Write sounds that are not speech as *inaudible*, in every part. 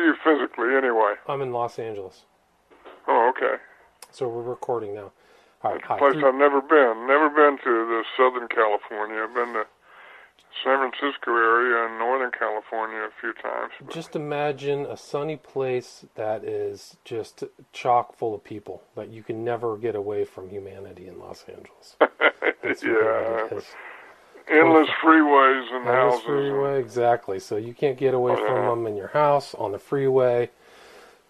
are you physically anyway? I'm in Los Angeles. Oh, okay. So we're recording now. All right, It's a hi. place I've never been. Never been to the Southern California. I've been to San Francisco area and Northern California a few times. but- Just imagine a sunny place that is just chock full of people that you can never get away from humanity in Los Angeles. *laughs* Yeah, what it is. Endless freeways and this houses. and- freeway, exactly. So you can't get away from them in your house, on the freeway,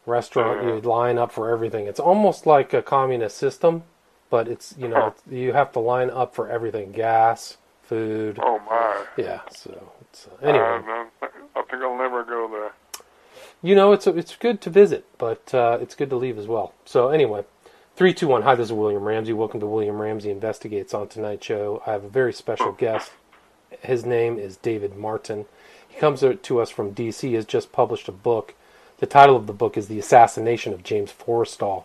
restaurant. Yeah. You line up for everything. It's almost like a communist system, but it's you know it's, you have to line up for everything: gas, food. Oh my! Yeah. So it's, uh, anyway, I, I think I'll never go there. you know it's it's good to visit, but uh, it's good to leave as well. So anyway. Three, two, one. Hi, this is William Ramsey. Welcome to William Ramsey Investigates on tonight's show. I have a very special guest. His name is David Martin. He comes to us from D.C. Has just published a book. The title of the book is The Assassination of James Forrestal,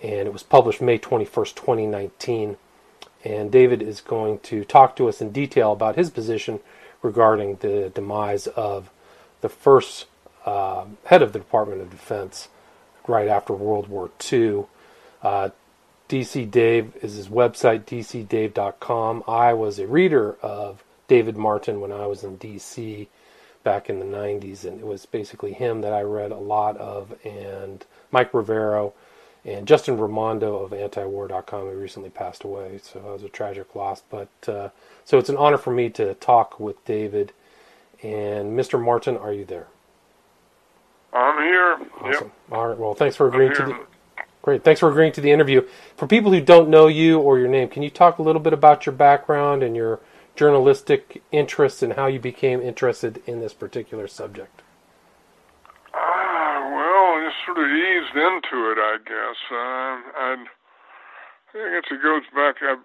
and it was published May 21st, 2019. And David is going to talk to us in detail about his position regarding the demise of the first uh, head of the Department of Defense right after World War II. Uh, DC Dave is his website, dcdave.com. I was a reader of David Martin when I was in DC back in the 90s, and it was basically him that I read a lot of, and Mike Rivero and Justin Raimondo of antiwar.com who recently passed away, so that was a tragic loss. But uh, so it's an honor for me to talk with David. And Mr. Martin, are you there? I'm here. Awesome. All right. Well, thanks for agreeing to. Great. Thanks for agreeing to the interview. For people who don't know you or your name, can you talk a little bit about your background and your journalistic interests and how you became interested in this particular subject? Ah, well, just sort of eased into it, I guess. And I guess it goes back. I,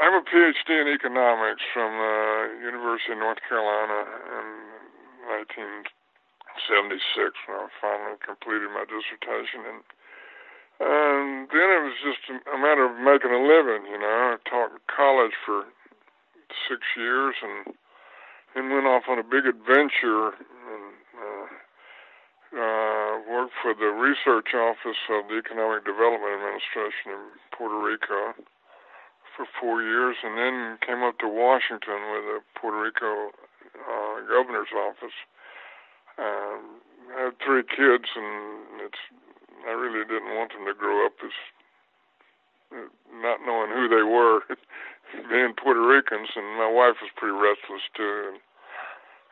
I have a PhD in economics from the University of North Carolina in 1976 when I finally completed my dissertation. And, and then it was just a, matter of making a living, you know. I taught college for six years and then went off on a big adventure and uh, uh, worked for the research office of the Economic Development Administration in Puerto Rico for four years, and then came up to Washington with the Puerto Rico uh, governor's office. Um, I had three kids, and it's I really didn't want them to grow up as not knowing who they were, *laughs* being Puerto Ricans, and my wife was pretty restless too. And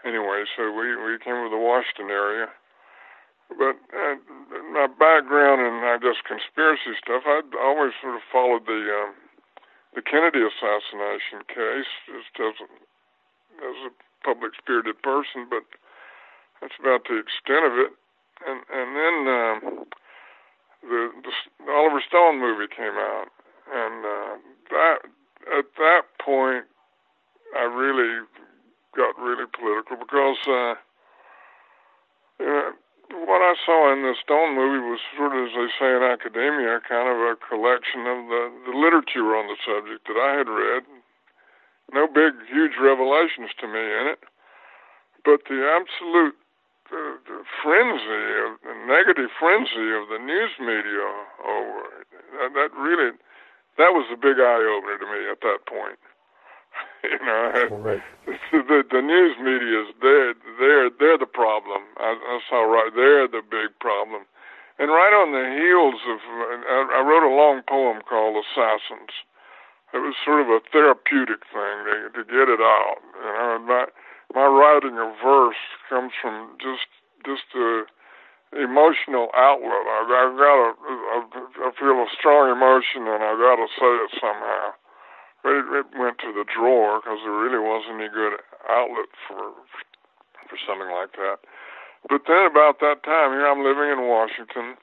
anyway, so we we came to the Washington area. But uh, my background in, I guess, conspiracy stuff, I'd always sort of followed the um, the Kennedy assassination case, just as a, as a public spirited person. But that's about the extent of it. And and then um, the, the Oliver Stone movie came out, and uh, that at that point, I really got really political because. Uh, you know, what I saw in the Stone movie was sort of, as they say in academia, kind of a collection of the, the literature on the subject that I had read. No big, huge revelations to me in it, but the absolute uh, the frenzy, of, the negative frenzy of the news media over it, that, that really, that was a big eye opener to me at that point. *laughs* you know, I had, Right. the the news media is they're they're they're the problem. I, I saw right they're the big problem, and right on the heels of I, I wrote a long poem called Assassins. It was sort of a therapeutic thing to to get it out. You know, and my my writing of verse comes from just just a emotional outlet. I, I've got a I, I feel a strong emotion, and I've got to say it somehow but it, it went to the drawer because there really wasn't any good outlet for for something like that. But then about that time, here I'm living in Washington,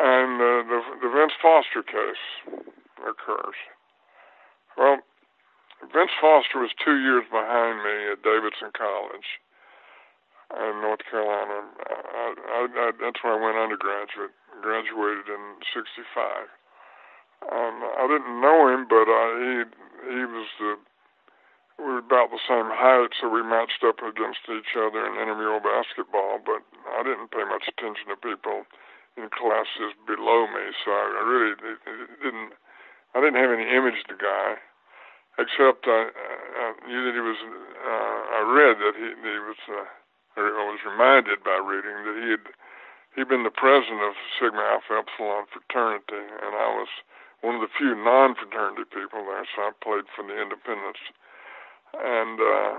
and uh, the the Vince Foster case occurs. Well, Vince Foster was two years behind me at Davidson College in North Carolina. I, I, I, that's where I went undergraduate. Graduated in '65. Um, I didn't know him, but uh, he he was the we were about the same height, so we matched up against each other in intramural basketball. But I didn't pay much attention to people in classes below me, so I really didn't. I didn't have any image of the guy, except I, I knew that he was. Uh, I read that he, he was. Uh, I was reminded by reading that he had he'd been the president of Sigma Alpha Epsilon fraternity, and I was one of the few non-fraternity people there, so I played for the independents. And uh,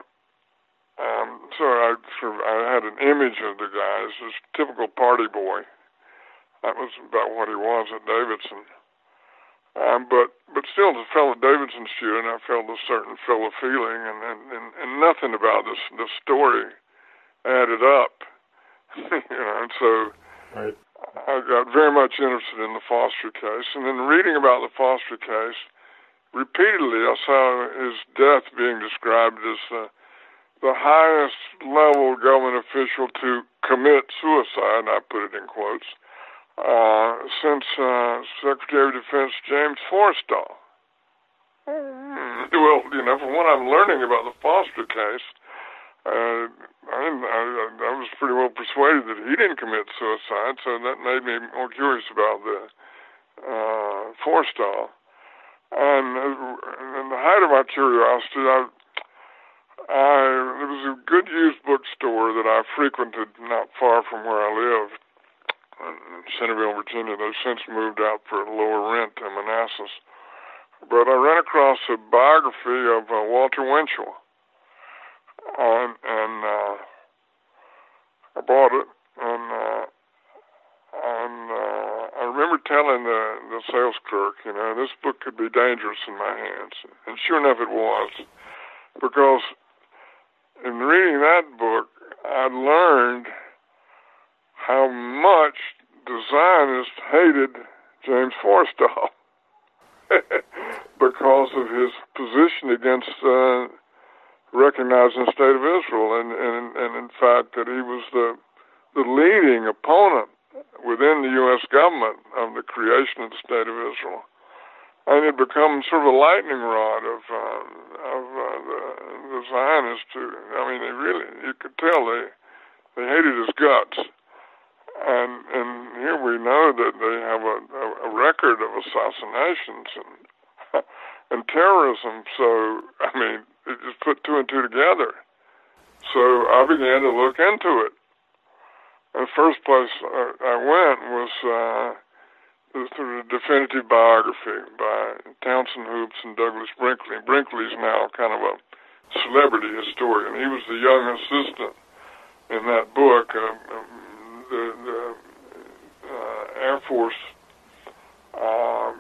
um, so I sort of, I had an image of the guy as this typical party boy. That was about what he was at Davidson. Um, but but still, as a fellow Davidson student, I felt a certain fellow feeling, and and, and, and nothing about this this story added up. *laughs* you know, and so Right. I got very much interested in the Foster case, and in reading about the Foster case, repeatedly I saw his death being described as uh, the highest level government official to commit suicide. I put it in quotes. Uh, since uh, Secretary of Defense James Forrestal. Hmm. Well, you know, from what I'm learning about the Foster case, uh, I, I, I was pretty well persuaded that he didn't commit suicide, so that made me more curious about the uh, Forrestal. And uh, in the height of my curiosity, I, I there was a good used bookstore that I frequented not far from where I lived in Centreville, Virginia. They've since moved out for lower rent in Manassas. But I ran across a biography of uh, Walter Winchell and and uh, I bought it, and uh, and uh, I remember telling the the sales clerk, you know, this book could be dangerous in my hands, and sure enough, it was, because in reading that book, I learned how much the Zionists hated James Forrestal *laughs* because of his position against. Uh, recognizing the state of Israel, and, and, and in fact that he was the, the leading opponent within the U.S. government of the creation of the state of Israel. And it become sort of a lightning rod of uh, of uh, the, the Zionists. To, I mean, they really you could tell they they hated his guts. And and here we know that they have a, a, record of assassinations and *laughs* and terrorism. So I mean, it just put two and two together. So I began to look into it. The first place I went was uh, the definitive biography by Townsend Hoopes and Douglas Brinkley. Brinkley's now kind of a celebrity historian. He was the young assistant in that book. Uh, the, the uh, Air Force uh,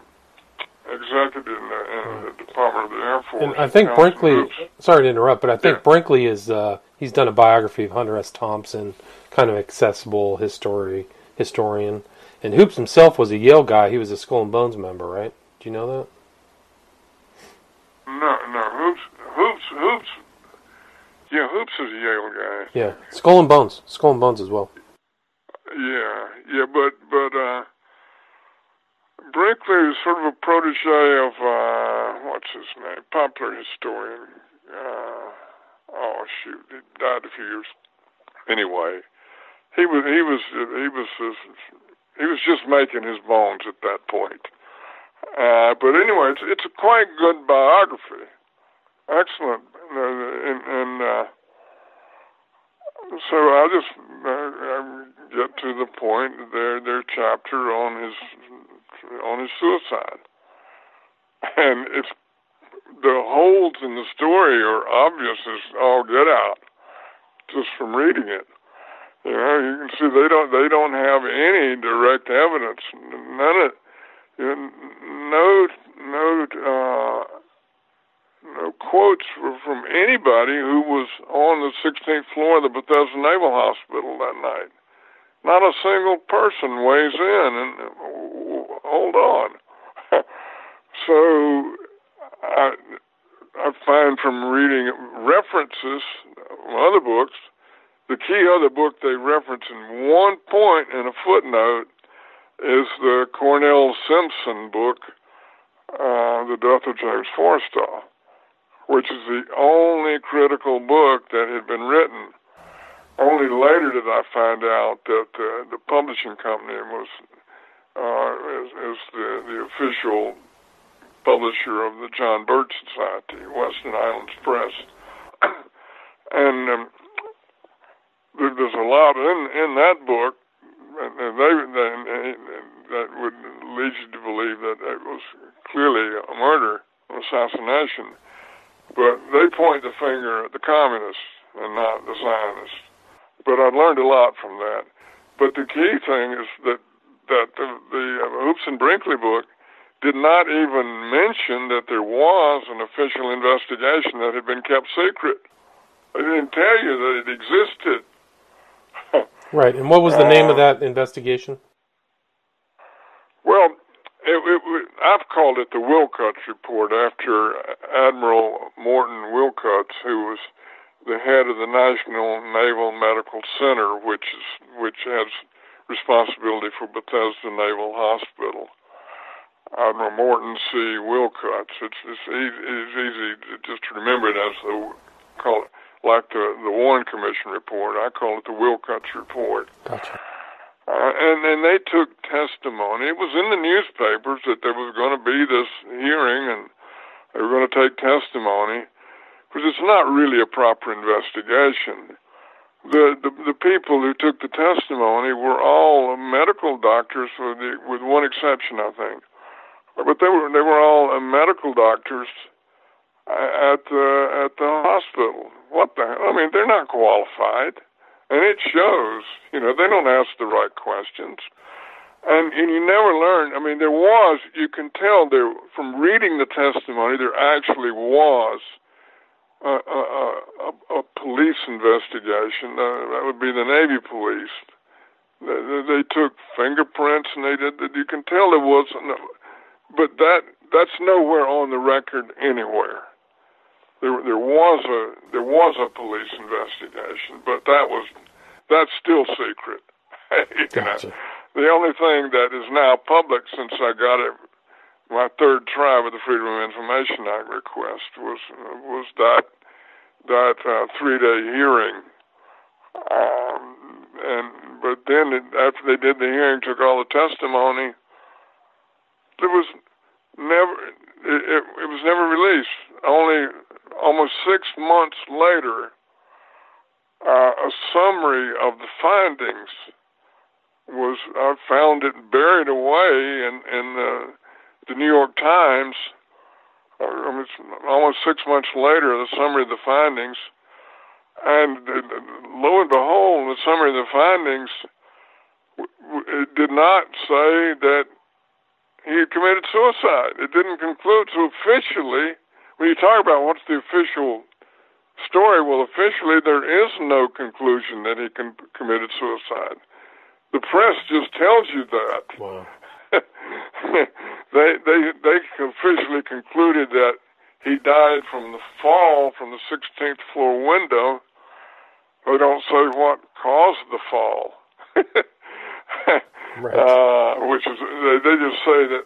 executive in the, in the Department of the Air Force. And I think Brinkley. Sorry to interrupt, but I think yeah. Brinkley is uh, he's done a biography of Hunter S. Thompson, kind of accessible history historian. And Hoopes himself was a Yale guy. He was a Skull and Bones member, right? Do you know that? No, no. Hoopes, Hoopes, Hoopes. Yeah, Hoopes is a Yale guy. Yeah, Skull and Bones, Skull and Bones as well. Yeah, yeah, but but uh, Brinkley is sort of a protege of uh, what's his name, popular historian. Uh, oh shoot, he died a few years. Anyway, he was he was he was he was just making his bones at that point. Uh, but anyway, it's it's a quite good biography, excellent, and, and uh, so I just uh, get to the point their their chapter on his on his suicide. And it's the holes in the story are obvious as all get out just from reading it. You know, you can see they don't they don't have any direct evidence. None of no no uh, no quotes from anybody who was on the 16th floor of the Bethesda Naval Hospital that night. Not a single person weighs in, and hold on. *laughs* so I, I find from reading references other books, the key other book they reference in one point in a footnote is the Cornell Simpson book, uh, The Death of James Forrestal, which is the only critical book that had been written. Only later did I find out that uh, the publishing company was uh, is, is the, the official publisher of the John Birch Society, Western Islands Press, *coughs* and um, there's a lot in in that book, and they, they that would lead you to believe that it was clearly a murder, an assassination. But they point the finger at the communists and not the Zionists. But I learned a lot from that. But the key thing is that that the, the Hoopes and Brinkley book did not even mention that there was an official investigation that had been kept secret. They didn't tell you that it existed. *laughs* right. And what was the uh, name of that investigation? Well, it, it, I've called it the Willcutts Report after Admiral Morton Willcutts, who was the head of the National Naval Medical Center, which is which has responsibility for Bethesda Naval Hospital. Admiral Morton C. Willcutts. It's, it's, easy, it's easy to just remember it as the call it like the the Warren Commission report. I call it the Willcutts report. Gotcha. Uh, and and they took testimony. It was in the newspapers that there was going to be this hearing, and they were going to take testimony, because it's not really a proper investigation. The, the the people who took the testimony were all medical doctors, with the, with one exception, I think. But they were they were all uh, medical doctors uh, at the at the hospital. What the hell? I mean, they're not qualified and it shows. You know, they don't ask the right questions, and and you never learn. I mean, there was you can tell there from reading the testimony there actually was a, a, a, a police investigation. Uh, that would be the Navy police. They, they took fingerprints and they did. You can tell there was, but that that's nowhere on the record anywhere there there was a there was a police investigation, but that was that's still secret. *laughs* gotcha. The only thing that is now public since I got it, my third try with the Freedom of Information Act request was was that that uh, three day hearing. Um, and but then it, after they did the hearing, took all the testimony. There was never it, it, it was never released. Only almost six months later, uh, a summary of the findings was I found it buried away in in the, the New York Times. Uh, almost six months later, the summary of the findings, and uh, lo and behold, the summary of the findings it did not say that he had committed suicide. It didn't conclude. So officially, when you talk about what's the official story, well, officially there is no conclusion that he com- committed suicide. The press just tells you that. Wow. They they they officially concluded that he died from the fall from the 16th floor window. They don't say what caused the fall. *laughs* right. uh, which is they, they just say that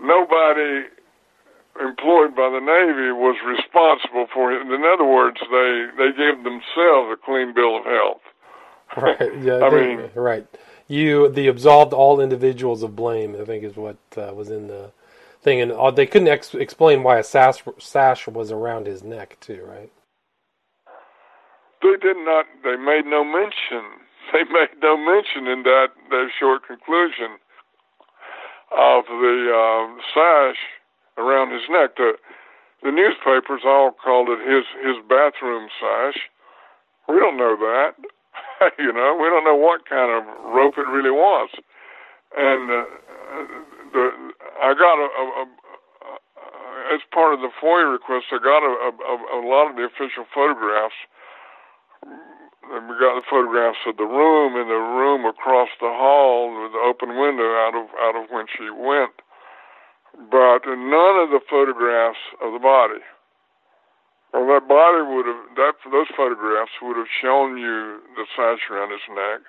nobody employed by the Navy was responsible for it. In other words, they they gave themselves a clean bill of health. Right. *laughs* Yeah. I they, mean, right. You the absolved all individuals of blame. I think is what uh, was in the thing, and uh, they couldn't ex- explain why a sash sash was around his neck too. Right. They did not. They made no mention. *laughs* They made no mention in that their short conclusion of the uh, sash around his neck. The the newspapers all called it his his bathroom sash. We don't know that. *laughs* you know, we don't know what kind of rope it really was. And uh, the I got a, a, a, as part of the FOIA request, I got a, a, a lot of the official photographs. And we got the photographs of the room and the room across the hall with the open window out of out of when she went but none of the photographs of the body. Well, that body would have that those photographs would have shown you the sash around his neck.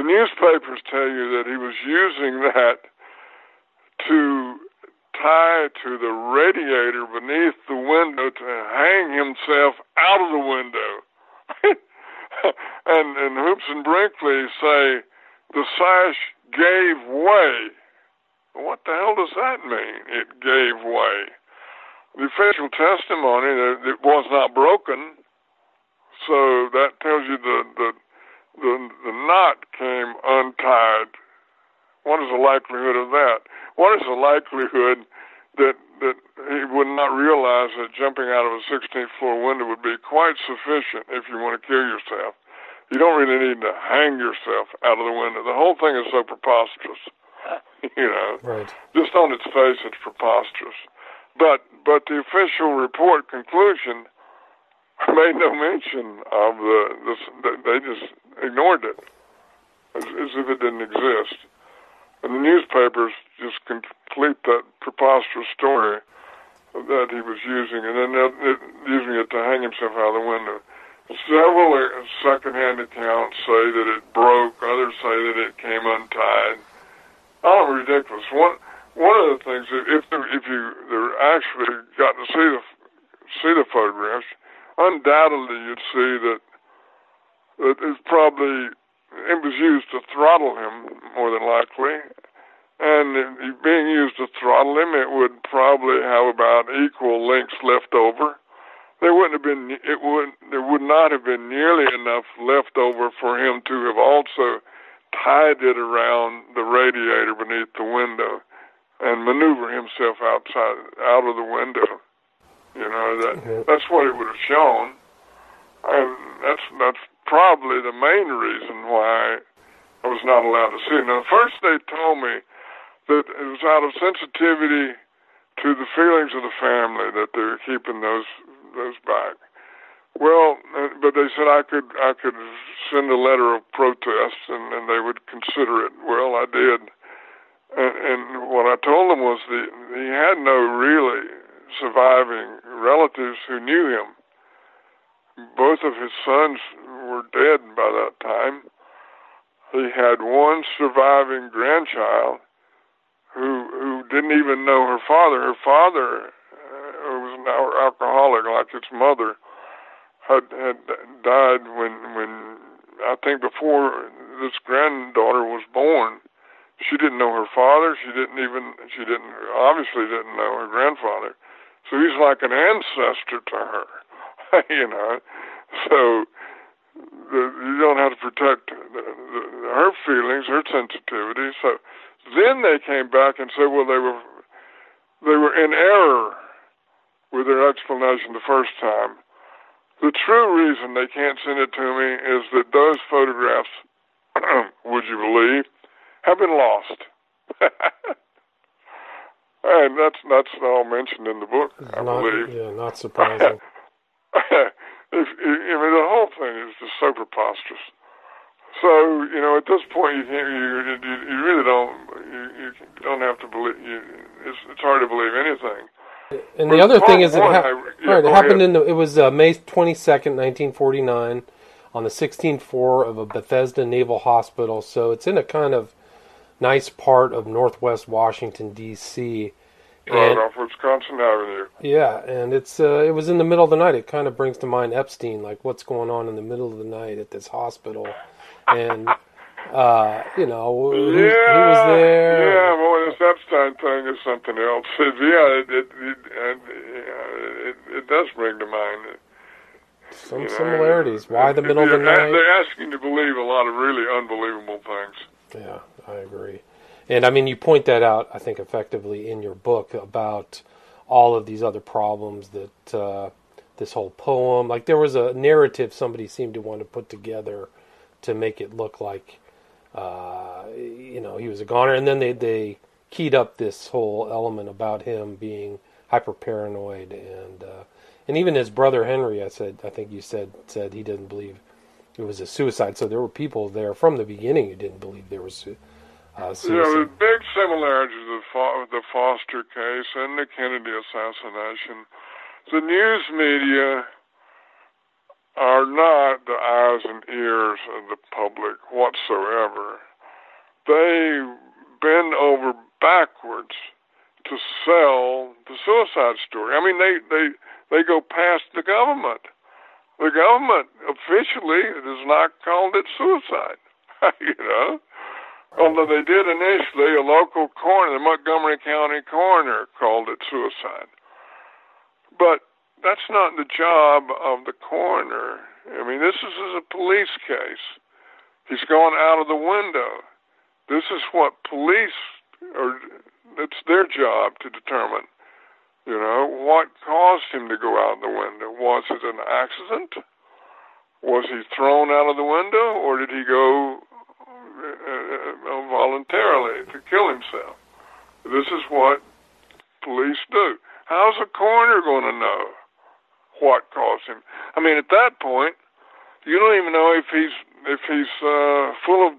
The newspapers tell you that he was using that to tie to the radiator beneath the window to hang himself out of the window. *laughs* and and Hoopes and Brinkley say the sash gave way. What the hell does that mean? It gave way. The official testimony that it was not broken, so that tells you the the the, the knot came untied. What is the likelihood of that? What is the likelihood that that he would not realize that jumping out of a 16th floor window would be quite sufficient if you want to kill yourself? You don't really need to hang yourself out of the window. The whole thing is so preposterous. *laughs* you know, right. just on its face, it's preposterous. But but the official report conclusion *laughs* made no mention of the, the they just ignored it as, as if it didn't exist. And the newspapers just complete that preposterous story that he was using, and then it, using it to hang himself out of the window. Several uh, secondhand accounts say that it broke. Others say that it came untied. Oh, ridiculous! One one of the things, if if you actually got to see the see the photographs, undoubtedly you'd see that that it's probably it was used to throttle him more than likely, and being used to throttle him, it would probably have about equal lengths left over. There wouldn't have been it would there would not have been nearly enough left over for him to have also tied it around the radiator beneath the window and maneuver himself outside out of the window. You know that mm-hmm. that's what it would have shown, and that's that's probably the main reason why I was not allowed to see it. Now, first they told me that it was out of sensitivity to the feelings of the family that they were keeping those those back. Well, uh, but they said I could I could send a letter of protest and, and they would consider it. Well, I did, and, and what I told them was that he had no really surviving relatives who knew him. Both of his sons were dead by that time. He had one surviving grandchild who who didn't even know her father. Her father uh, was an alcoholic, like his mother, had had died when when I think before this granddaughter was born. She didn't know her father. She didn't even she didn't obviously didn't know her grandfather. So he's like an ancestor to her, *laughs* you know. So the, you don't have to protect the, the, her feelings, her sensitivity. So then they came back and said, well, they were they were in error with their explanation the first time. The true reason they can't send it to me is that those photographs, *clears throat* would you believe, have been lost. *laughs* and that's that's all mentioned in the book, I not, believe. Yeah, not surprising. *laughs* if, I mean, the whole thing is just so preposterous. So you know, at this point, you can't, you, you, you really don't you, you don't have to believe. You, it's, it's hard to believe anything. And but the other thing is, it, ha- I, yeah, right, it happened ahead. in the. It was uh, May twenty second, nineteen forty nine, on the sixteenth floor of a Bethesda Naval Hospital. So it's in a kind of nice part of Northwest Washington D.C. Right and, off Wisconsin Avenue. Yeah, and it's uh, it was in the middle of the night. It kind of brings to mind Epstein, like what's going on in the middle of the night at this hospital, and uh, you know who, yeah, who was there. Yeah, well, this Epstein thing is something else. *laughs* It, yeah, it it, it, it, it does bring to mind. Some you know, similarities. Why the middle of the night? They're asking to believe a lot of really unbelievable things. Yeah, I agree. And I mean, you point that out, I think, effectively in your book about all of these other problems that uh, this whole poem, like there was a narrative somebody seemed to want to put together to make it look like, uh, you know, he was a goner. And then they, they keyed up this whole element about him being hyper paranoid and, uh, and even his brother Henry, I said, I think you said, said he didn't believe it was a suicide. So there were people there from the beginning who didn't believe there was uh, you know, the big similarities of Fo- the Foster case and the Kennedy assassination. The news media are not the eyes and ears of the public whatsoever. They bend over backwards to sell the suicide story. I mean, they they they go past the government. The government officially has not called it suicide. *laughs* you know, although they did initially, a local coroner, the Montgomery County coroner, called it suicide. But that's not the job of the coroner. I mean, this is, a police case. He's gone out of the window. This is what police are, it's their job to determine. You know, what caused him to go out the window? Was it an accident? Was he thrown out of the window, or did he go voluntarily to kill himself? This is what police do. How's a coroner going to know what caused him? I mean, at that point, you don't even know if he's if he's uh, full of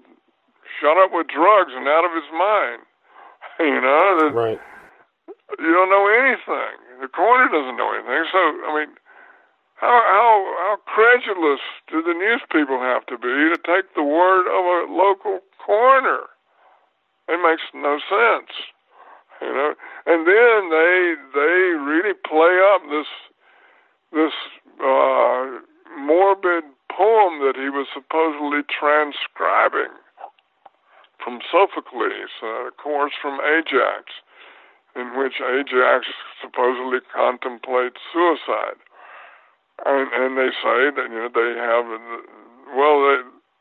shot up with drugs and out of his mind. *laughs* You know, that, right? You don't know anything. The coroner doesn't know anything. So, I mean, how how how credulous do the news people have to be to take the word of a local coroner? It makes no sense, you know. And then they they really play up this this uh, morbid poem that he was supposedly transcribing from Sophocles, a chorus from Ajax, in which Ajax supposedly contemplates suicide. And, and they say that you know they have well they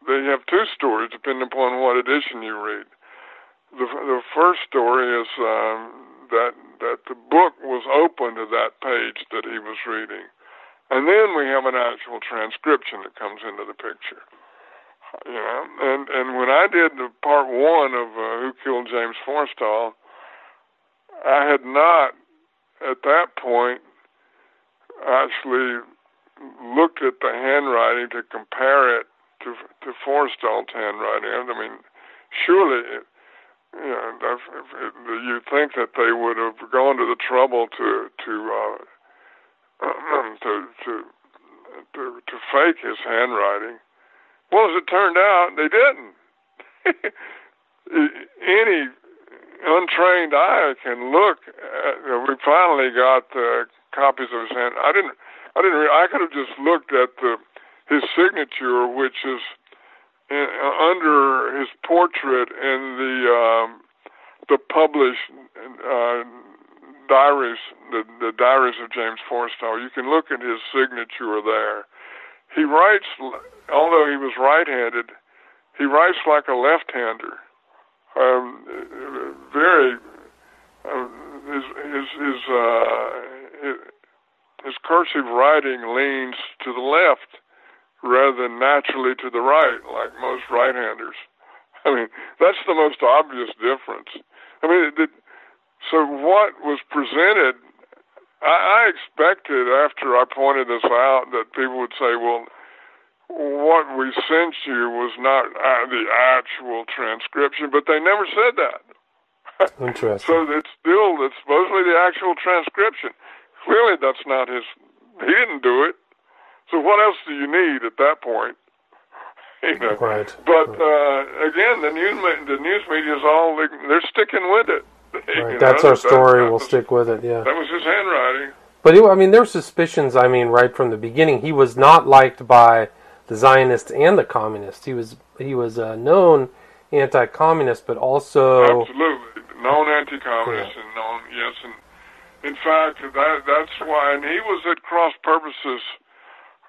they have two stories depending upon what edition you read. The the first story is um, that that the book was open to that page that he was reading, and then we have an actual transcription that comes into the picture. You know, and and when I did the part one of uh, Who Killed James Forrestal, I had not at that point actually looked at the handwriting to compare it to to Forrestal's handwriting. I mean, surely, you know, if, if, if you think that they would have gone to the trouble to to uh, *clears throat* to to to to fake his handwriting well, as it turned out, they didn't. *laughs* Any untrained eye can look. At, we finally got uh, copies of his hand. I didn't. I didn't. Re- I could have just looked at the his signature, which is in, uh, under his portrait in the um, the published uh, diaries, the, the diaries of James Forrestal. You can look at his signature there. He writes although he was right-handed, he writes like a left-hander. Um, very uh, his his his, uh, his his cursive writing leans to the left rather than naturally to the right, like most right-handers. *laughs* I mean, that's the most obvious difference. I mean, it, so what was presented? I, I expected after I pointed this out that people would say, "Well." what we sent you was not uh, the actual transcription, but they never said that. *laughs* Interesting. so it's still it's supposedly the actual transcription. Clearly, that's not his. He didn't do it. So what else do you need at that point? *laughs* you know? Right. But uh, again, the news the news media is all they're sticking with it. *laughs* Right. That's know? our story. That, we'll stick with it. Yeah. That was his handwriting. But I mean, there were suspicions. I mean, right from the beginning, he was not liked by the Zionists and the communists. He was he was a known anti-communist, but also absolutely known anti-communist yeah. and known yes. And in fact, that that's why. And he was at cross purposes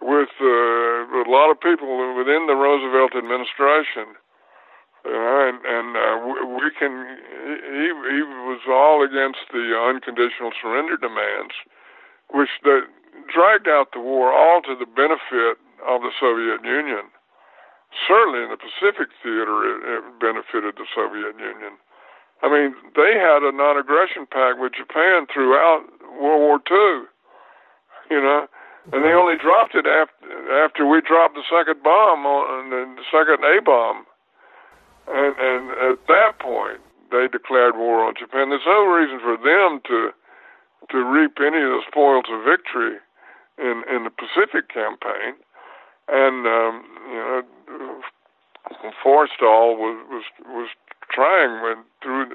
with uh, a lot of people within the Roosevelt administration. Know, and and uh, we can. He he was all against the unconditional surrender demands, which that dragged out the war all to the benefit of the Soviet Union. Certainly in the Pacific theater, it, it benefited the Soviet Union. I mean, they had a non-aggression pact with Japan throughout World War II. You know, and they only dropped it after after we dropped the second bomb on the second A bomb, and and at that point they declared war on Japan. There's no reason for them to to reap any of the spoils of victory in in the Pacific campaign and um, you know, Forrestal was was was trying when through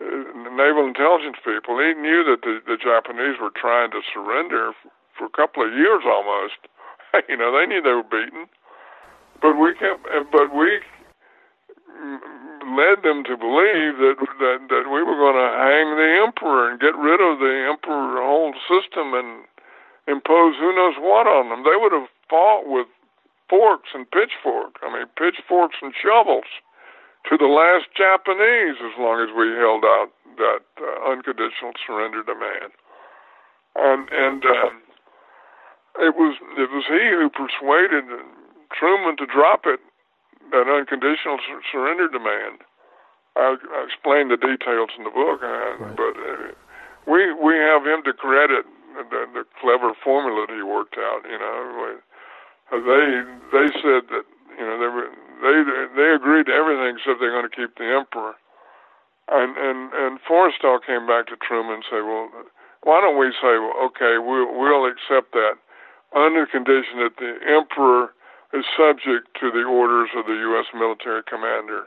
uh, naval intelligence people. He knew that the, the Japanese were trying to surrender for a couple of years almost. *laughs* you know, they knew they were beaten, but we kept, but we led them to believe that that that we were going to hang the emperor and get rid of the emperor whole system and impose who knows what on them. They would have fought with forks and pitchforks. I mean, pitchforks and shovels to the last Japanese as long as we held out that uh, unconditional surrender demand. And and um, it was it was he who persuaded Truman to drop it, that unconditional sur- surrender demand. I, I explained the details in the book, uh, right. but uh, we we have him to credit the, the clever formula that he worked out. You know, they they said that you know they were they they agreed to everything except they're going to keep the emperor. And and and Forrestal came back to Truman and said, well, why don't we say, well, okay, we'll we'll accept that under condition that the emperor is subject to the orders of the U.S. military commander.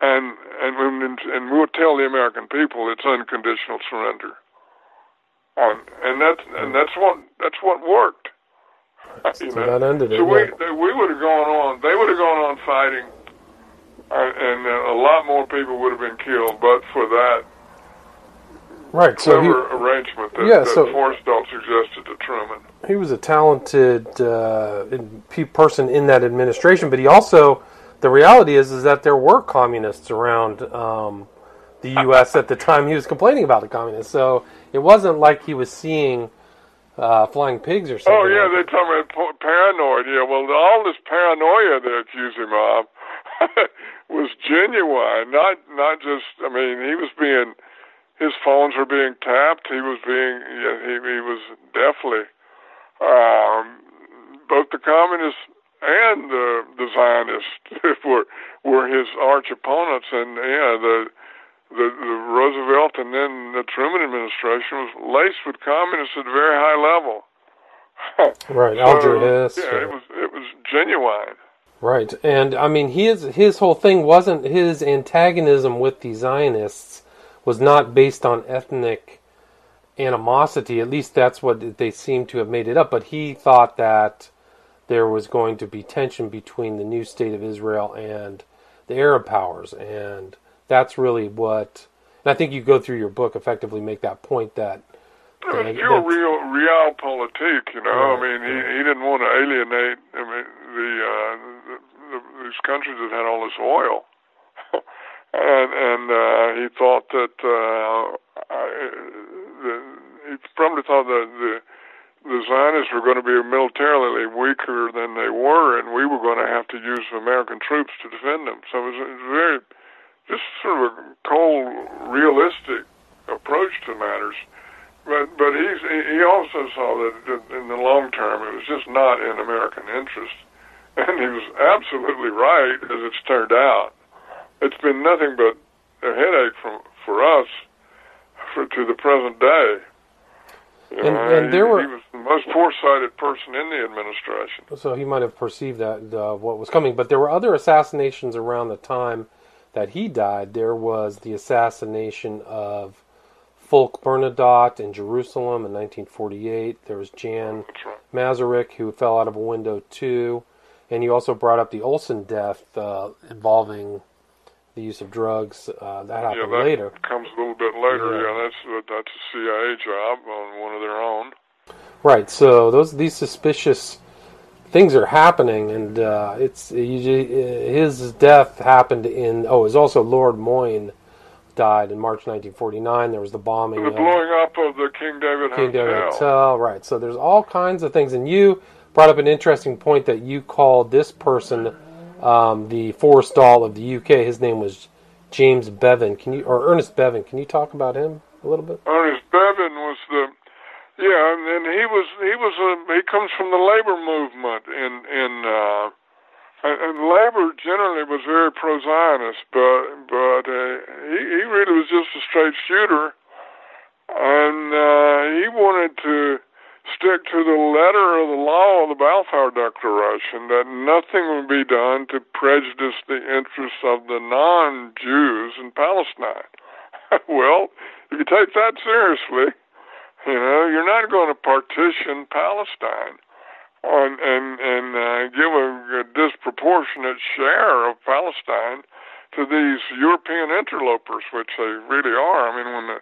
And and and we'll tell the American people it's unconditional surrender. And and that's and that's what that's what worked. *laughs* you know? that ended it. So we yeah. we would have gone on. They would have gone on fighting, uh, and uh, a lot more people would have been killed, but for that right clever so he, arrangement that, yeah, that so Forrestal suggested to Truman. He was a talented uh, person in that administration, but he also the reality is is that there were communists around um, the U.S. at the time he was complaining about the communists. So it wasn't like he was seeing uh, flying pigs or something. Oh yeah, like they talk about paranoid. Yeah, well, all this paranoia they accuse him of *laughs* was genuine, not not just. I mean, he was being his phones were being tapped. He was being yeah, he he was definitely um, both the communists and the the Zionists *laughs* were were his arch opponents, and yeah, the the, the Roosevelt and then the Truman administration was laced with communists at a very high level. *laughs* right, so, Alger Hiss. Yeah, or... it was it was genuine. Right, and I mean his his whole thing wasn't his antagonism with the Zionists was not based on ethnic animosity. At least that's what they seem to have made it up. But he thought that there was going to be tension between the new state of Israel and the Arab powers, and that's really what. And I think you go through your book effectively make that point that. that it's pure real realpolitik, you know. I mean, he he didn't want to alienate. I mean, the, uh, the, the these countries that had all this oil, *laughs* and and uh, he thought that uh, I, the, he probably thought that the the Zionists were going to be militarily weaker than they were, and we were going to have to use American troops to defend them. So it was, it was very just sort of a cold, realistic approach to matters. But but he's he also saw that in the long term it was just not in American interest, *laughs* and he was absolutely right as it's turned out. It's been nothing but a headache for for us for to the present day. You and, know, and he, there were he was the most foresighted person in the administration. So he might have perceived that uh, what was coming, but there were other assassinations around the time that he died, there was the assassination of Folke Bernadotte in Jerusalem in 1948. There was Jan Masaryk, who fell out of a window too. And you also brought up the Olson death uh, involving the use of drugs. Uh, that happened yeah, that later. comes a little bit later. Yeah, yeah that's that's a CIA job on one of their own. Right. So those these suspicious things are happening, and uh, it's his death happened in. Oh, it was also Lord Moyne died in March 1949. There was the bombing, the blowing up of the King David King Hotel. David Hotel, right? So there's all kinds of things, and you brought up an interesting point that you called this person um, the Forrestal of the UK. His name was James Bevin. Can you or Ernest Bevin? Can you talk about him a little bit? Ernest Bevin was the yeah, and, he was he was a he comes from the labor movement in in uh, and, labor generally was very pro-Zionist, but but uh, he he really was just a straight shooter, and uh, he wanted to stick to the letter of the law of the Balfour Declaration that nothing would be done to prejudice the interests of the non-Jews in Palestine. *laughs* well, if you take that seriously, you know, you're not going to partition Palestine on and and uh, give a, a disproportionate share of Palestine to these European interlopers, which they really are. I mean, when the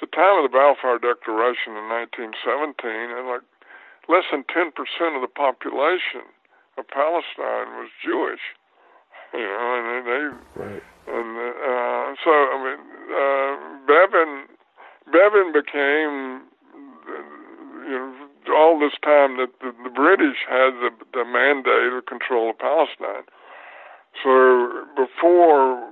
the time of the Balfour Declaration in 1917, and like less than 10% of the population of Palestine was Jewish. You know, and they Right. and uh, so I mean, uh, Bevin Bevin became you know all this time that the, the British had the, the mandate of control of Palestine. So before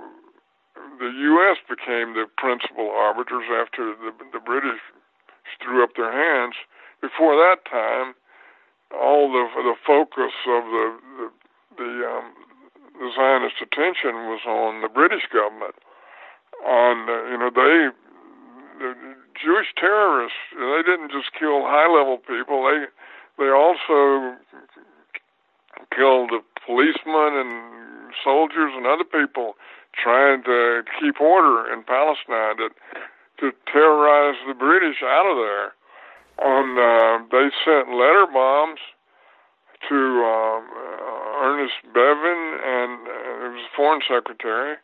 the U.S. became the principal arbiters after the, the British threw up their hands. Before that time, all the the focus of the the, the, um, the Zionist attention was on the British government. On uh, you know they the Jewish terrorists they didn't just kill high level people they they also killed the policemen and soldiers and other people trying to keep order in Palestine to to terrorize the British out of there. On uh, they sent letter bombs to um, uh, Ernest Bevin and uh, he was foreign secretary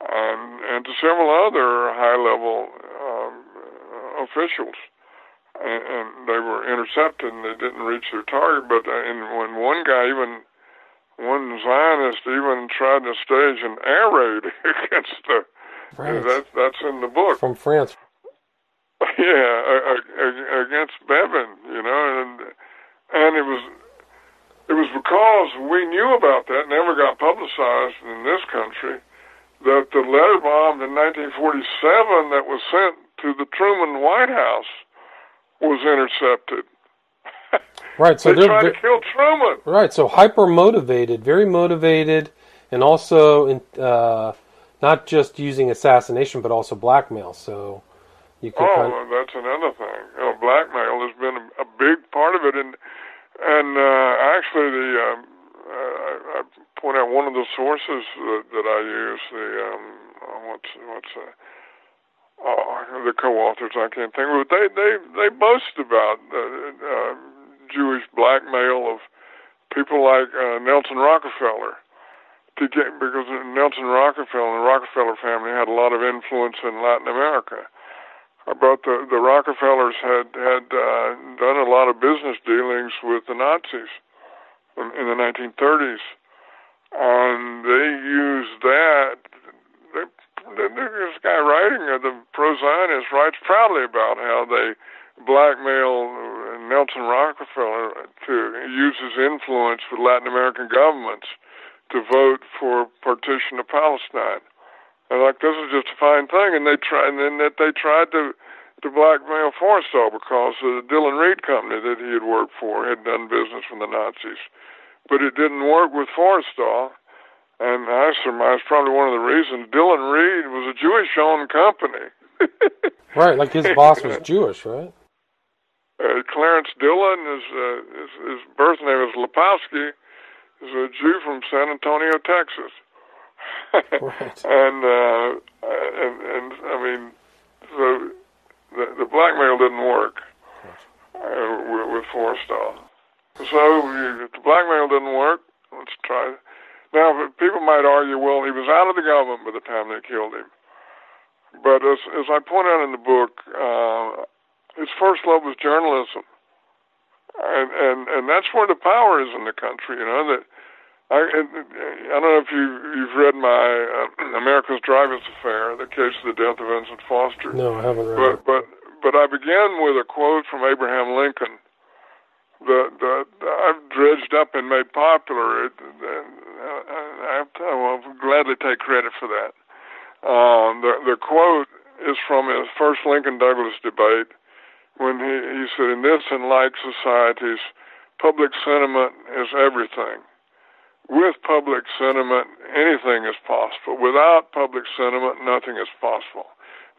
and and to several other high level um, officials. And, and they were intercepted and they didn't reach their target. But uh, and when one guy even one Zionist even tried to stage an air raid *laughs* against the. Right. That, that's in the book. From France. *laughs* Yeah, against Bevin, you know, and and it was it was because we knew about that, never got publicized in this country, that the letter bomb in 1947 that was sent to the Truman White House was intercepted. *laughs* Right. So they they're, tried they're to kill Truman. right. So hyper motivated, very motivated, and also in, uh, not just using assassination, but also blackmail. So you can Oh, kind well, that's another thing. You know, blackmail has been a, a big part of it, and and uh, actually, the um, uh, I, I point out one of the sources that, that I use. The um, oh, what's what's uh, oh, the co-authors I can't think of. They they they boast about uh, uh, Jewish blackmail of people like uh, Nelson Rockefeller to get because Nelson Rockefeller and the Rockefeller family had a lot of influence in Latin America about the the Rockefellers had had uh, done a lot of business dealings with the Nazis in the 1930s, and they used that. This guy writing the pro-Zionist writes proudly about how they blackmail Nelson Rockefeller to use his influence with Latin American governments to vote for partition of Palestine. And like this is just a fine thing, and they tried, and then that they tried to to blackmail Forrestal because the Dillon Read company that he had worked for had done business with the Nazis, but it didn't work with Forrestal. And I surmise probably one of the reasons Dillon Read was a Jewish-owned company. *laughs* right. Like his boss was Jewish, right? Uh, Clarence Dillon, his, uh, his his birth name is Lepowski, is a Jew from San Antonio, Texas. *laughs* Right. and uh, and and I mean, so the the blackmail didn't work uh, with, with Forrestal. So the blackmail didn't work, let's try. Now, people might argue, well, he was out of the government by the time they killed him. But as as I point out in the book, uh, his first love was journalism, and and and that's where the power is in the country. You know that I I don't know if you you've read my uh, *clears throat* America's Dreyfus Affair, the case of the death of Vincent Foster. No, I haven't read But it. but but I began with a quote from Abraham Lincoln that that I've dredged up and made popular. It, I, I, will gladly take credit for that. Um, the the quote is from his first Lincoln Douglas debate when he he said, "In this and like societies, public sentiment is everything." with public sentiment, anything is possible. Without public sentiment, nothing is possible.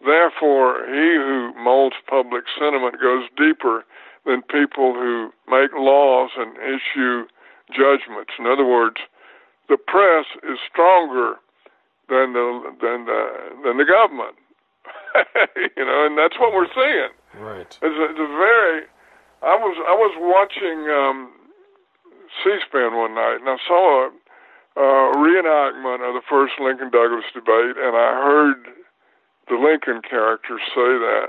Therefore, he who molds public sentiment goes deeper than people who make laws and issue judgments. In other words, the press is stronger than the than the than the government. *laughs* you know, and that's what we're seeing. Right. It's a, it's a very. I was I was watching um, C-SPAN one night, and I saw a, a reenactment of the first Lincoln Douglas debate, and I heard the Lincoln character say that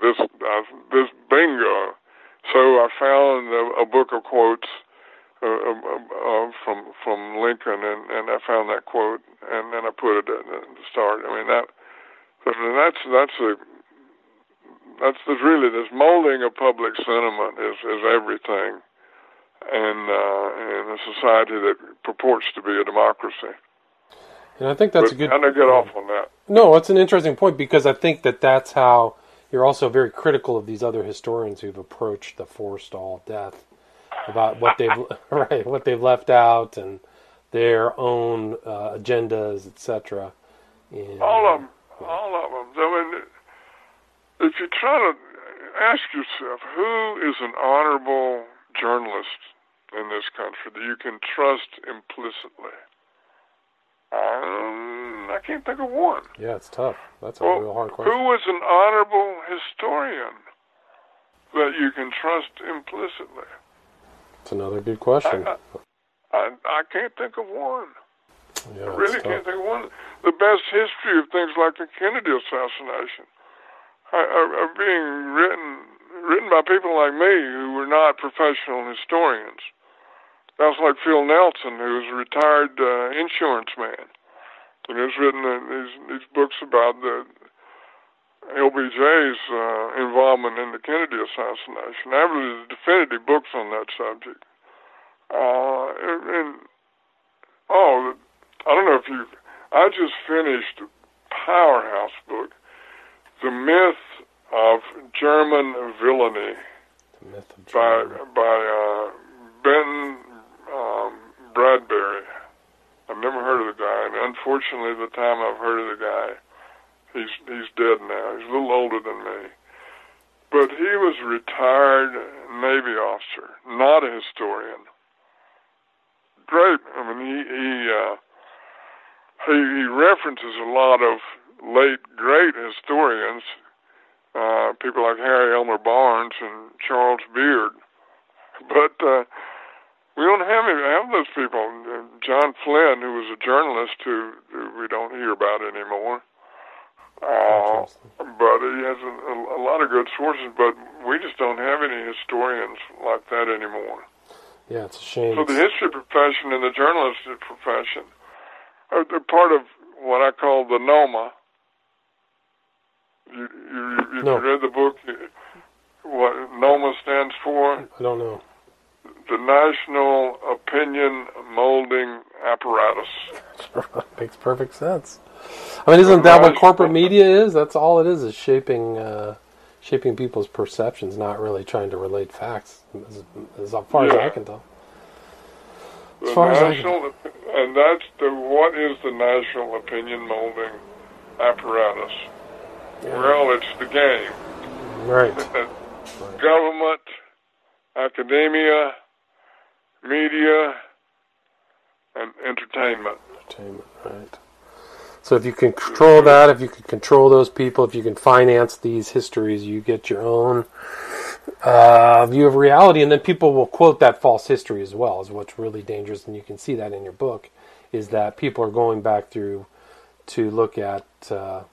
this uh, this bingo. So I found a, a book of quotes uh, uh, uh, from from Lincoln, and and I found that quote, and then I put it at the start. I mean that. I mean, that's that's a that's the, really this molding of public sentiment is is everything, and uh, in a society that purports to be a democracy. And I think that's but a good. I'm gonna get off on that. No, it's an interesting point because I think that that's how you're also very critical of these other historians who've approached the Forrestal death about what they've *laughs* *laughs* right what they've left out and their own uh, agendas, etc. All of them, all of them. I mean, if you try to ask yourself who is an honorable journalist in this country that you can trust implicitly, um, I can't think of one. Yeah, it's tough. That's a well, real hard question. Who is an honorable historian that you can trust implicitly? It's another good question. I, I, I can't think of one. Yeah, I really can't think of one. The best history of things like the Kennedy assassination are, being written written by people like me who were not professional historians. That's like Phil Nelson, who's a retired uh, insurance man, and has written uh, these these books about the LBJ's uh, involvement in the Kennedy assassination. I have read definitive books on that subject. Uh, and, and oh, I don't know if you. I just finished a powerhouse book, The Myth of German Villainy, The myth of by German. by uh, Ben um, Bradberry. I've never heard of the guy, and unfortunately, the time I've heard of the guy, he's he's dead now. He's a little older than me, but he was a retired Navy officer, not a historian. Great. I mean, he he uh, he, he references a lot of late great historians, uh, people like Harry Elmer Barnes and Charles Beard, but. Uh, we don't have have those people. John Flynn, who was a journalist, who, who we don't hear about anymore. Uh, but he has a, a, a lot of good sources, but we just don't have any historians like that anymore. Yeah, it's a shame. So the history profession and the journalistic profession are they're part of what I call the NOMA. You you, you No. read the book? What NOMA stands for? I don't know. The National Opinion Molding Apparatus. *laughs* Makes perfect sense. I mean, isn't that what corporate media is? That's all it is, is shaping uh, shaping people's perceptions, not really trying to relate facts, as, as far as I can tell. The As far as I national, and that's the what is the national opinion molding apparatus? Well, it's the game. *laughs* Right. Government, academia, media, and entertainment. Entertainment, right. So if you can control that, if you can control those people, if you can finance these histories, you get your own uh, view of reality, and then people will quote that false history as well. Is what's really dangerous, and you can see that in your book. Is that people are going back through to look at uh,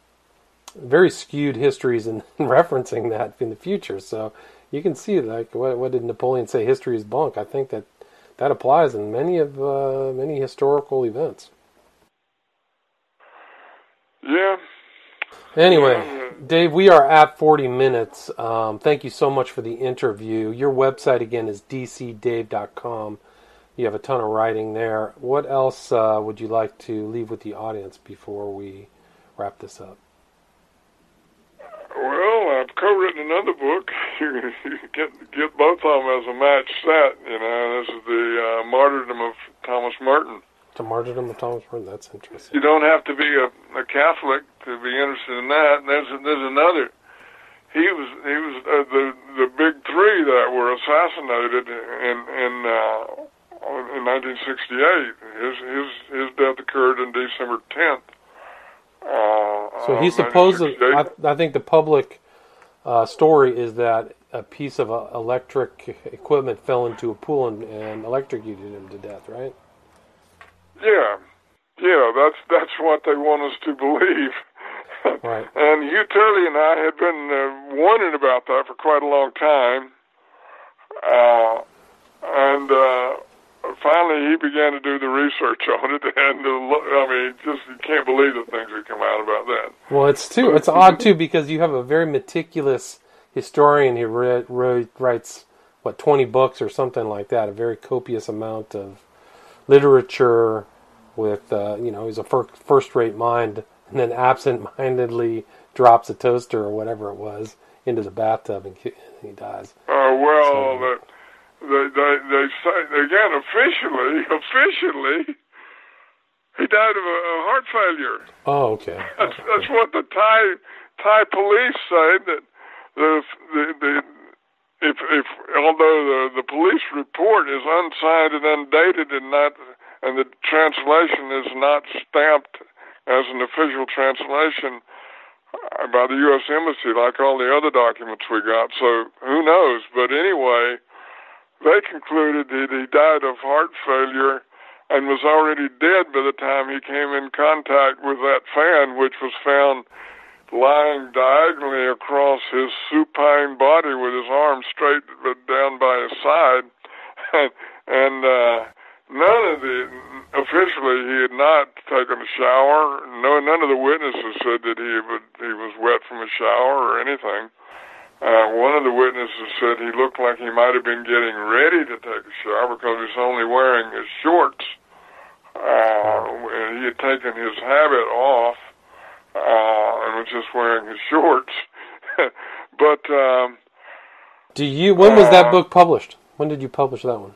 very skewed histories and *laughs* referencing that in the future. So you can see, like, what, what did Napoleon say? History is bunk. I think that that applies in many of uh, many historical events. Yeah. Anyway, Dave, we are at 40 minutes. Um, thank you so much for the interview. Your website again is dcdave.com. You have a ton of writing there. What else uh, would you like to leave with the audience before we wrap this up? Well, I've co-written another book. *laughs* You can get get both of them as a match set. You know, this is the uh, martyrdom of Thomas Merton. To martyrdom of Thomas Merton? That's interesting. You don't have to be a, a Catholic to be interested in that. And there's there's another. He was he was uh, the the big three that were assassinated in in uh, in 1968. His his his death occurred on December 10th. Uh, So he supposedly, 1968. I, I think the public uh, story is that a piece of uh, electric equipment fell into a pool and, and electrocuted him to death, right? Yeah, yeah, that's that's what they want us to believe. *laughs* Right. And Hugh Turley and I had been uh, wondering about that for quite a long time. Uh, and uh, finally, he began to do the research on it. *laughs* And uh, I mean, just you can't believe the things that come out about that. Well, it's too. It's odd too because you have a very meticulous historian who read, wrote, writes what twenty books or something like that. A very copious amount of literature with uh, you know he's a fir- first-rate mind, and then absent-mindedly drops a toaster or whatever it was into the bathtub and he dies. Uh, well, So- the, they, they they say again officially, *laughs* officially, he died of a, a heart failure. Oh, okay. That's that's what the Thai Thai police say that the the, the if if although the the police report is unsigned and undated and not and the translation is not stamped as an official translation by the U.S. Embassy like all the other documents we got. So who knows? But anyway, they concluded that he died of heart failure and was already dead by the time he came in contact with that fan, which was found lying diagonally across his supine body with his arms straight down by his side. *laughs* and uh, none of the, officially, he had not taken a shower. No, none of the witnesses said that he, would, he was wet from a shower or anything. Uh, one of the witnesses said he looked like he might have been getting ready to take a shower because he was only wearing his shorts. Uh, and he had taken his habit off uh, and was just wearing his shorts. *laughs* but um, Do you? When was that Uh, book published? When did you publish that one?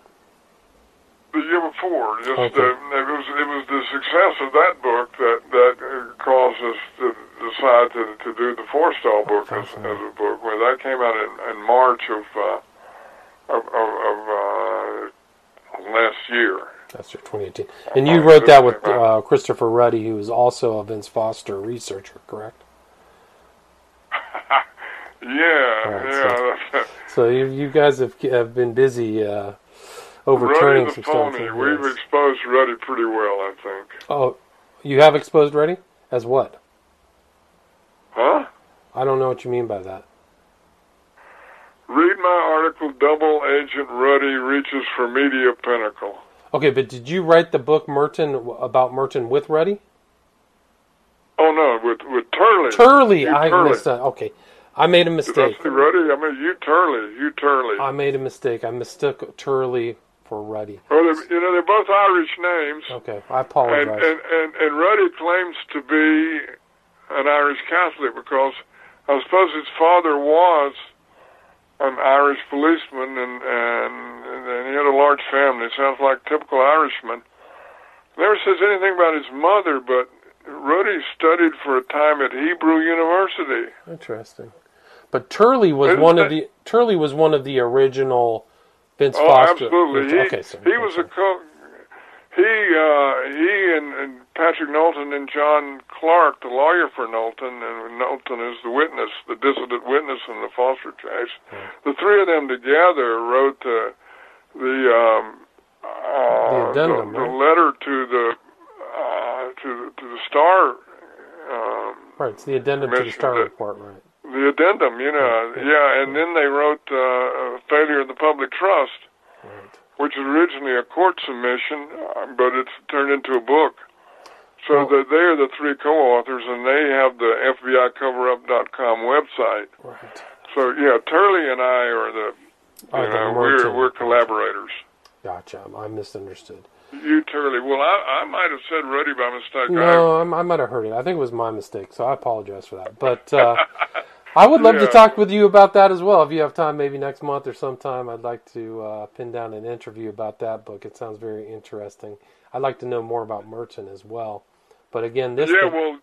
The year before, just Okay. uh, it was it was the success of that book that that uh, caused us to decide to to do the Forrestal book as, as a book. Where that came out in, in March of uh, of of, of uh, last year. That's your 2018. And you wrote that with uh, Christopher Ruddy, who is also a Vince Foster researcher, correct? *laughs* Yeah, Right, yeah. *laughs* So you, you guys have have been busy uh, overturning Ruddy some stuff. We've exposed Ruddy pretty well, I think. Oh, you have exposed Ruddy as what? Huh? I don't know what you mean by that. Read my article, Double Agent Ruddy Reaches for Media Pinnacle. Okay, but did you write the book Merton about Merton with Ruddy? Oh, no, with with Turley. Turley, You I Turley. missed that. Okay, I made a mistake. Did I say Ruddy? I mean, you Turley. You Turley. I made a mistake. I mistook Turley for Ruddy. well, they're, you know, they're both Irish names. Okay, I apologize. and, and, and Ruddy claims to be an Irish Catholic because I suppose his father was an Irish policeman and, and, and he had a large family. Sounds like typical Irishman. Never says anything about his mother, but Ruddy studied for a time at Hebrew University. Interesting. But Turley was Isn't one of the Turley was one of the original Vince Oh, Foster. absolutely. He, okay, sorry. he was a co- he uh, he and, and Patrick Knowlton and John Clark, the lawyer for Knowlton, and Knowlton is the witness, the dissident witness in the Foster case. The three of them together wrote the the um, uh, The addendum, the, right? letter to the uh, to to the Star. Um, right. It's the addendum to the Star that- Report, right? The addendum, you know, Yeah. yeah, and then they wrote uh, "Failure of the Public Trust," Right. which was originally a court submission, uh, but it's turned into a book. So Well- that they're the three co-authors, and they have the FBICoverup.com website. Right. So yeah, Turley and I are the, you Are know, we're we're collaborators. Gotcha. I misunderstood. You Turley, well, I I might have said Ruddy by mistake. No, I'm, I might have heard it. I think it was my mistake, so I apologize for that. But uh, *laughs* I would love to talk with you about that as well. If you have time, maybe next month or sometime, I'd like to uh, pin down an interview about that book. It sounds very interesting. I'd like to know more about Merton as well. But again, this yeah, thing- well,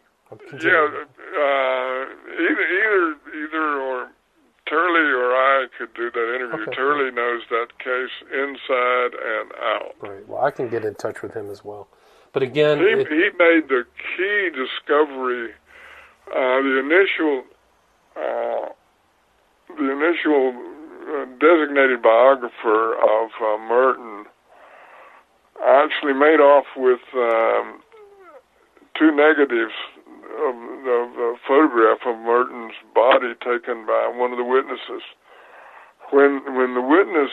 yeah, uh, either either either or Turley or I could do that interview. Okay. Turley knows that case inside and out. Right. Well, I can get in touch with him as well. But again, he it, he made the key discovery. Uh, the initial uh, the initial uh, designated biographer of uh, Merton actually made off with um, two negatives of, of a photograph of Merton's body taken by one of the witnesses. When when the witness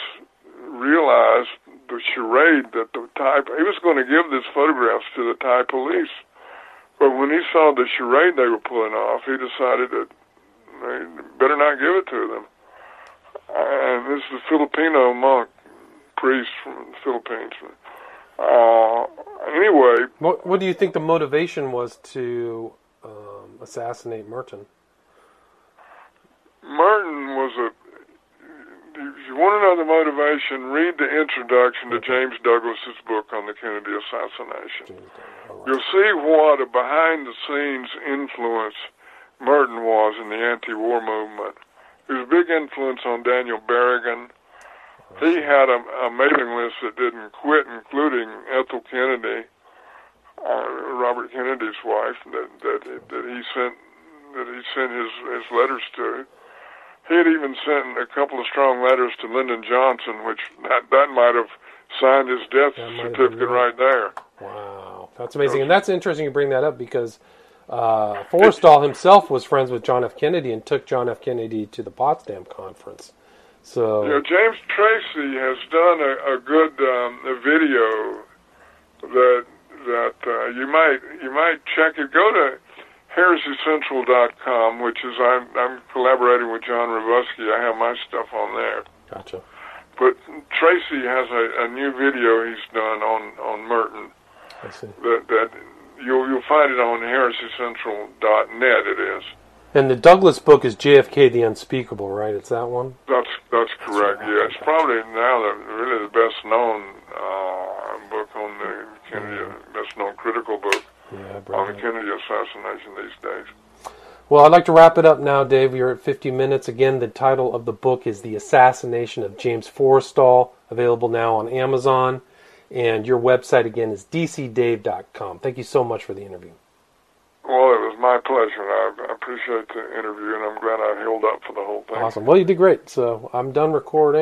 realized the charade that the Thai he was going to give these photographs to the Thai police, but when he saw the charade they were pulling off, he decided that they better not give it to them. And this is a Filipino monk priest from the Philippines. Uh, anyway, what, what do you think the motivation was to um, assassinate Merton? Merton was a. If you want to know the motivation, read the introduction to James Douglas's book on the Kennedy assassination. You'll see what a behind the scenes influence Merton was in the anti war movement. He was a big influence on Daniel Berrigan. He had a, a mailing list that didn't quit, including Ethel Kennedy, uh, Robert Kennedy's wife, that, that that he sent that he sent his his letters to. He had even sent a couple of strong letters to Lyndon Johnson, which that that might have signed his death That might have certificate right there. Wow, that's amazing, and that's interesting you bring that up because uh, Forrestal himself was friends with John F. Kennedy and took John F. Kennedy to the Potsdam Conference. So You know, James Tracy has done a, a good um, a video that that uh, you might you might check it. Go to HeresyCentral.com, which is I'm I'm collaborating with John Rivusky. I have my stuff on there. gotcha. But Tracy has a, a new video he's done on on Merton I see. that that you'll you'll find it on HeresyCentral.net. It is. And the Douglas book is JFK the Unspeakable, right? It's that one. That's that's correct. right. Yeah, it's probably now the really the best known uh, book on the Kennedy, best known critical book Yeah, on the. Kennedy assassination these days. Well, I'd like to wrap it up now, Dave. We are at 50 minutes. Again, the title of the book is The Assassination of James Forrestal, available now on Amazon. And your website, again, is dcdave.com. Thank you so much for the interview. Well, it was my pleasure. I I appreciate the interview, and I'm glad I held up for the whole thing. Awesome. Well, you did great. So I'm done recording.